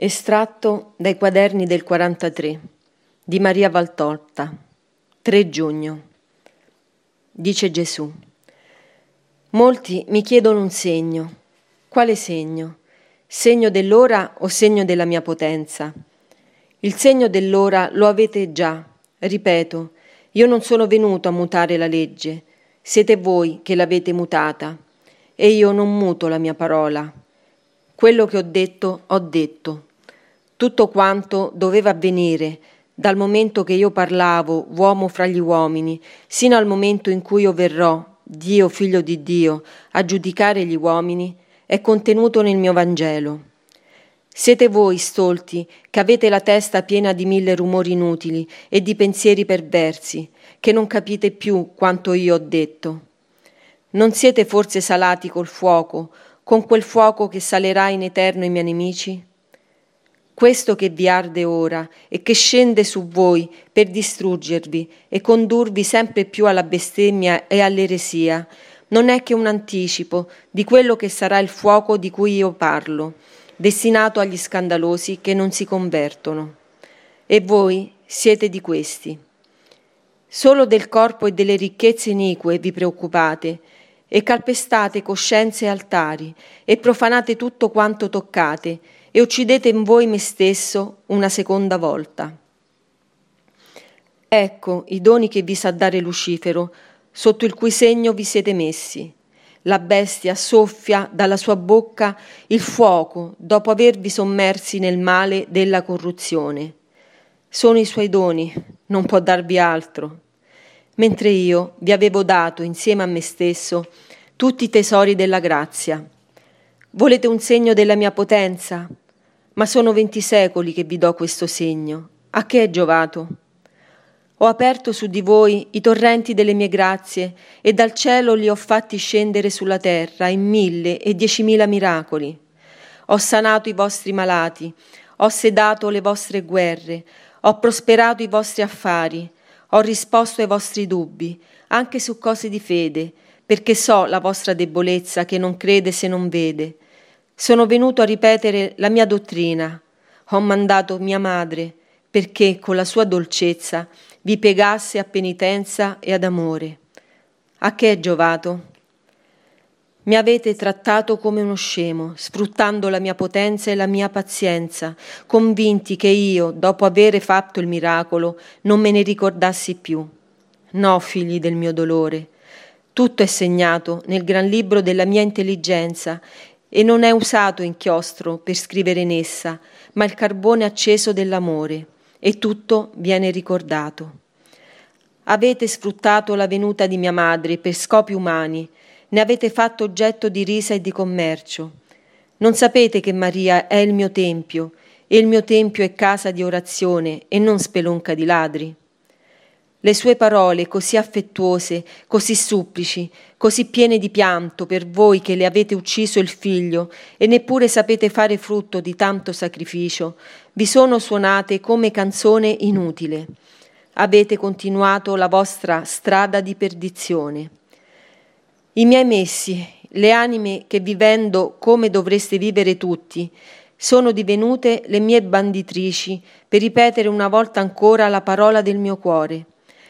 Estratto dai quaderni del 43 di Maria Valtolta, 3 giugno. Dice Gesù. Molti mi chiedono un segno. Quale segno? Segno dell'ora o segno della mia potenza? Il segno dell'ora lo avete già. Ripeto, io non sono venuto a mutare la legge, siete voi che l'avete mutata, e io non muto la mia parola. Quello che ho detto, ho detto tutto quanto doveva avvenire dal momento che io parlavo, uomo fra gli uomini, sino al momento in cui io verrò, Dio figlio di Dio, a giudicare gli uomini, è contenuto nel mio Vangelo. Siete voi, stolti, che avete la testa piena di mille rumori inutili e di pensieri perversi, che non capite più quanto io ho detto. Non siete forse salati col fuoco, con quel fuoco che salerà in eterno i miei nemici? Questo che vi arde ora e che scende su voi per distruggervi e condurvi sempre più alla bestemmia e all'eresia, non è che un anticipo di quello che sarà il fuoco di cui io parlo, destinato agli scandalosi che non si convertono. E voi siete di questi. Solo del corpo e delle ricchezze inique vi preoccupate, e calpestate coscienze e altari, e profanate tutto quanto toccate, e uccidete in voi me stesso una seconda volta. Ecco i doni che vi sa dare Lucifero, sotto il cui segno vi siete messi. La bestia soffia dalla sua bocca il fuoco dopo avervi sommersi nel male della corruzione. Sono i suoi doni, non può darvi altro. Mentre io vi avevo dato insieme a me stesso tutti i tesori della grazia Volete un segno della mia potenza? Ma sono venti secoli che vi do questo segno. A che è giovato? Ho aperto su di voi i torrenti delle mie grazie e dal cielo li ho fatti scendere sulla terra in mille e diecimila miracoli. Ho sanato i vostri malati, ho sedato le vostre guerre, ho prosperato i vostri affari, ho risposto ai vostri dubbi, anche su cose di fede, perché so la vostra debolezza che non crede se non vede. Sono venuto a ripetere la mia dottrina. Ho mandato mia madre perché con la sua dolcezza vi piegasse a penitenza e ad amore. A che è giovato? Mi avete trattato come uno scemo, sfruttando la mia potenza e la mia pazienza, convinti che io, dopo avere fatto il miracolo, non me ne ricordassi più. No, figli del mio dolore, tutto è segnato nel gran libro della mia intelligenza e non è usato inchiostro per scrivere in essa, ma il carbone acceso dell'amore, e tutto viene ricordato. Avete sfruttato la venuta di mia madre per scopi umani, ne avete fatto oggetto di risa e di commercio. Non sapete che Maria è il mio tempio, e il mio tempio è casa di orazione e non spelonca di ladri? Le sue parole così affettuose, così supplici, così piene di pianto per voi che le avete ucciso il figlio e neppure sapete fare frutto di tanto sacrificio, vi sono suonate come canzone inutile. Avete continuato la vostra strada di perdizione. I miei messi, le anime che vivendo come dovreste vivere tutti, sono divenute le mie banditrici per ripetere una volta ancora la parola del mio cuore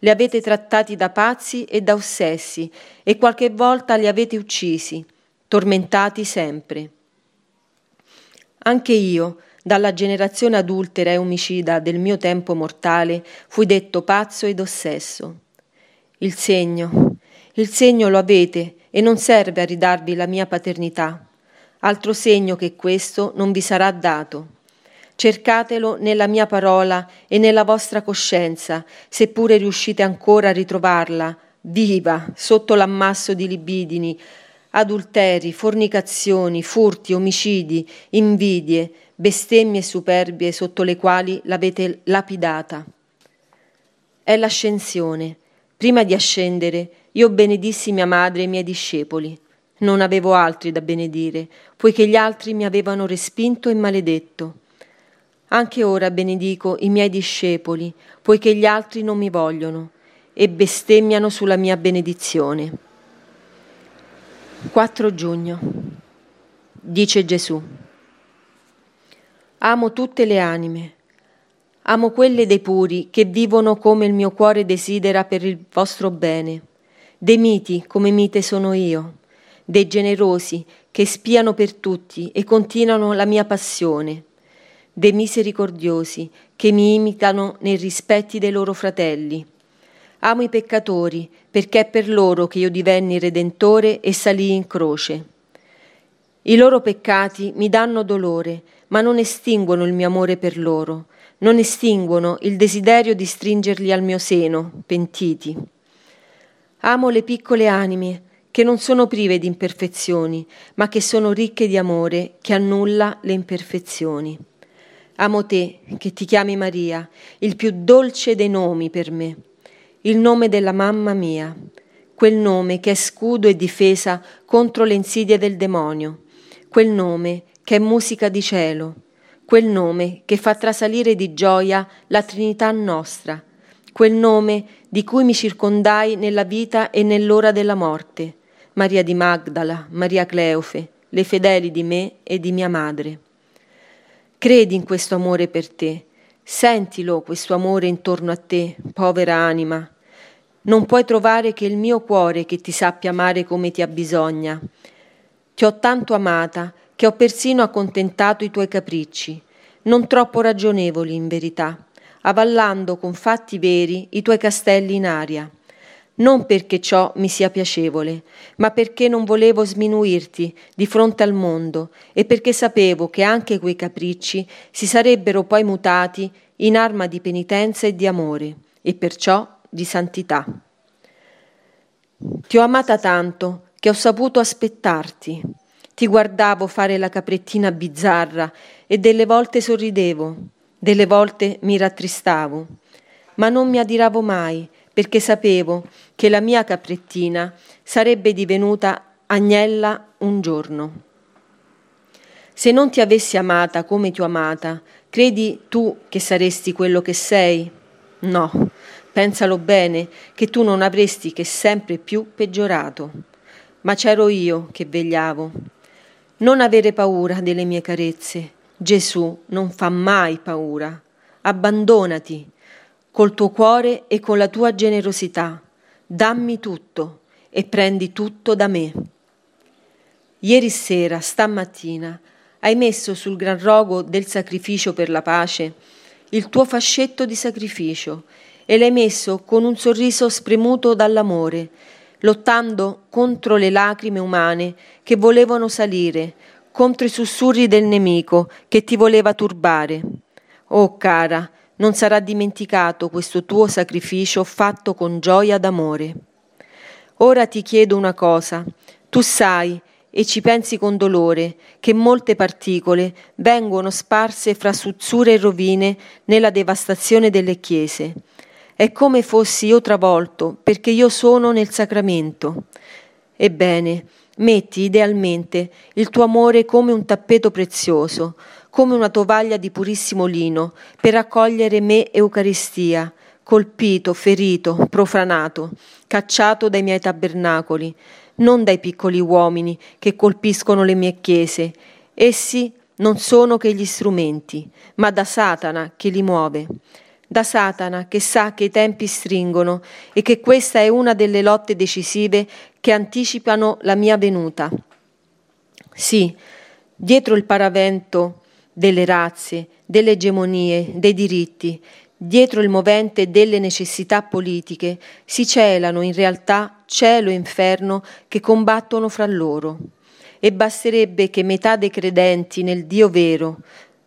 li avete trattati da pazzi e da ossessi e qualche volta li avete uccisi, tormentati sempre. Anche io, dalla generazione adultera e omicida del mio tempo mortale, fui detto pazzo ed ossesso. Il segno, il segno lo avete e non serve a ridarvi la mia paternità. Altro segno che questo non vi sarà dato. Cercatelo nella mia parola e nella vostra coscienza, seppure riuscite ancora a ritrovarla, viva, sotto l'ammasso di libidini, adulteri, fornicazioni, furti, omicidi, invidie, bestemmie superbie sotto le quali l'avete lapidata. È l'ascensione. Prima di ascendere, io benedissi mia madre e i miei discepoli. Non avevo altri da benedire, poiché gli altri mi avevano respinto e maledetto. Anche ora benedico i miei discepoli, poiché gli altri non mi vogliono e bestemmiano sulla mia benedizione. 4 giugno. Dice Gesù. Amo tutte le anime. Amo quelle dei puri che vivono come il mio cuore desidera per il vostro bene, dei miti come mite sono io, dei generosi che spiano per tutti e continuano la mia passione, dei misericordiosi che mi imitano nei rispetti dei loro fratelli. Amo i peccatori perché è per loro che io divenni redentore e salii in croce. I loro peccati mi danno dolore, ma non estinguono il mio amore per loro, non estinguono il desiderio di stringerli al mio seno, pentiti. Amo le piccole anime che non sono prive di imperfezioni, ma che sono ricche di amore che annulla le imperfezioni. Amo te, che ti chiami Maria, il più dolce dei nomi per me, il nome della mamma mia, quel nome che è scudo e difesa contro le insidie del demonio, quel nome che è musica di cielo, quel nome che fa trasalire di gioia la Trinità nostra, quel nome di cui mi circondai nella vita e nell'ora della morte, Maria di Magdala, Maria Cleofe, le fedeli di me e di mia madre. Credi in questo amore per te, sentilo questo amore intorno a te, povera anima. Non puoi trovare che il mio cuore che ti sappia amare come ti abbisogna. Ti ho tanto amata che ho persino accontentato i tuoi capricci, non troppo ragionevoli in verità, avallando con fatti veri i tuoi castelli in aria. Non perché ciò mi sia piacevole, ma perché non volevo sminuirti di fronte al mondo e perché sapevo che anche quei capricci si sarebbero poi mutati in arma di penitenza e di amore, e perciò di santità. Ti ho amata tanto che ho saputo aspettarti, ti guardavo fare la caprettina bizzarra e delle volte sorridevo, delle volte mi rattristavo, ma non mi adiravo mai perché sapevo che la mia caprettina sarebbe divenuta agnella un giorno. Se non ti avessi amata come ti ho amata, credi tu che saresti quello che sei? No, pensalo bene, che tu non avresti che sempre più peggiorato. Ma c'ero io che vegliavo. Non avere paura delle mie carezze. Gesù non fa mai paura. Abbandonati col tuo cuore e con la tua generosità. Dammi tutto e prendi tutto da me. Ieri sera, stamattina, hai messo sul gran rogo del sacrificio per la pace il tuo fascetto di sacrificio e l'hai messo con un sorriso spremuto dall'amore lottando contro le lacrime umane che volevano salire, contro i sussurri del nemico che ti voleva turbare. Oh cara, non sarà dimenticato questo tuo sacrificio fatto con gioia d'amore. Ora ti chiedo una cosa, tu sai e ci pensi con dolore che molte particole vengono sparse fra suzzure e rovine nella devastazione delle chiese è come fossi io travolto, perché io sono nel sacramento. Ebbene, metti idealmente il tuo amore come un tappeto prezioso, come una tovaglia di purissimo lino, per accogliere me Eucaristia, colpito, ferito, profanato, cacciato dai miei tabernacoli, non dai piccoli uomini che colpiscono le mie chiese. Essi non sono che gli strumenti, ma da Satana che li muove da Satana che sa che i tempi stringono e che questa è una delle lotte decisive che anticipano la mia venuta. Sì, dietro il paravento delle razze, delle egemonie, dei diritti, dietro il movente delle necessità politiche, si celano in realtà cielo e inferno che combattono fra loro. E basterebbe che metà dei credenti nel Dio vero,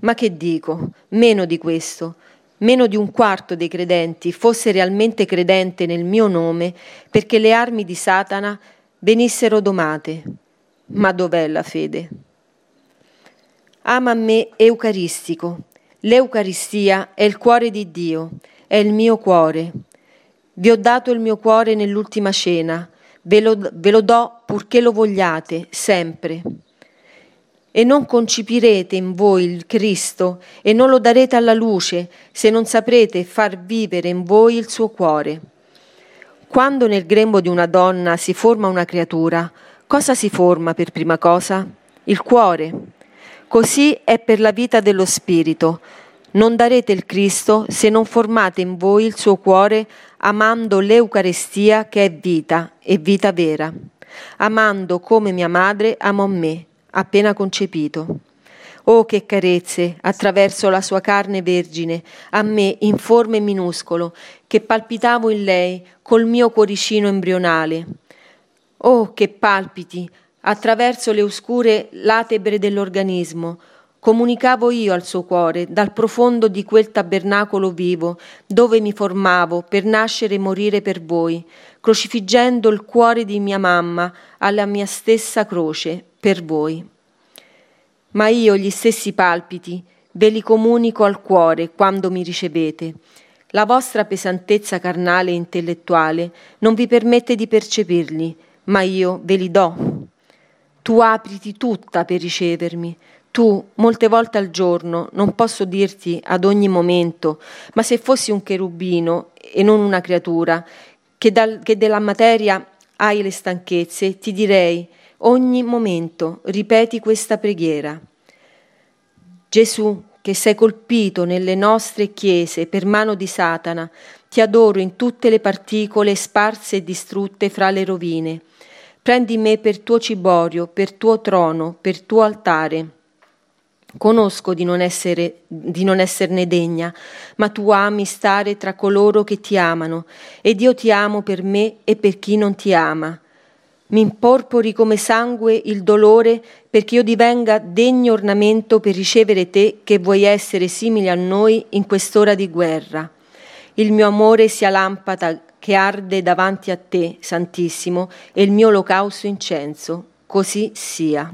ma che dico, meno di questo, meno di un quarto dei credenti fosse realmente credente nel mio nome perché le armi di Satana venissero domate. Ma dov'è la fede? Ama me eucaristico. L'Eucaristia è il cuore di Dio, è il mio cuore. Vi ho dato il mio cuore nell'ultima cena, ve lo, ve lo do purché lo vogliate, sempre e non concipirete in voi il Cristo e non lo darete alla luce se non saprete far vivere in voi il suo cuore. Quando nel grembo di una donna si forma una creatura, cosa si forma per prima cosa? Il cuore. Così è per la vita dello Spirito. Non darete il Cristo se non formate in voi il suo cuore amando l'Eucarestia che è vita e vita vera, amando come mia madre amò me, appena concepito. Oh, che carezze attraverso la sua carne vergine, a me informe e minuscolo, che palpitavo in lei col mio cuoricino embrionale. Oh, che palpiti attraverso le oscure latebre dell'organismo, comunicavo io al suo cuore dal profondo di quel tabernacolo vivo dove mi formavo per nascere e morire per voi, crocifiggendo il cuore di mia mamma alla mia stessa croce per voi ma io gli stessi palpiti ve li comunico al cuore quando mi ricevete. La vostra pesantezza carnale e intellettuale non vi permette di percepirli, ma io ve li do. Tu apriti tutta per ricevermi. Tu, molte volte al giorno, non posso dirti ad ogni momento, ma se fossi un cherubino e non una creatura, che, dal, che della materia hai le stanchezze, ti direi, ogni momento ripeti questa preghiera. Gesù, che sei colpito nelle nostre chiese per mano di Satana, ti adoro in tutte le particole sparse e distrutte fra le rovine. Prendi me per tuo ciborio, per tuo trono, per tuo altare. Conosco di non, essere, di non esserne degna, ma tu ami stare tra coloro che ti amano, ed io ti amo per me e per chi non ti ama. Mi imporpori come sangue il dolore perché io divenga degno ornamento per ricevere te che vuoi essere simile a noi in quest'ora di guerra. Il mio amore sia lampada che arde davanti a te, Santissimo, e il mio olocausto incenso. Così sia.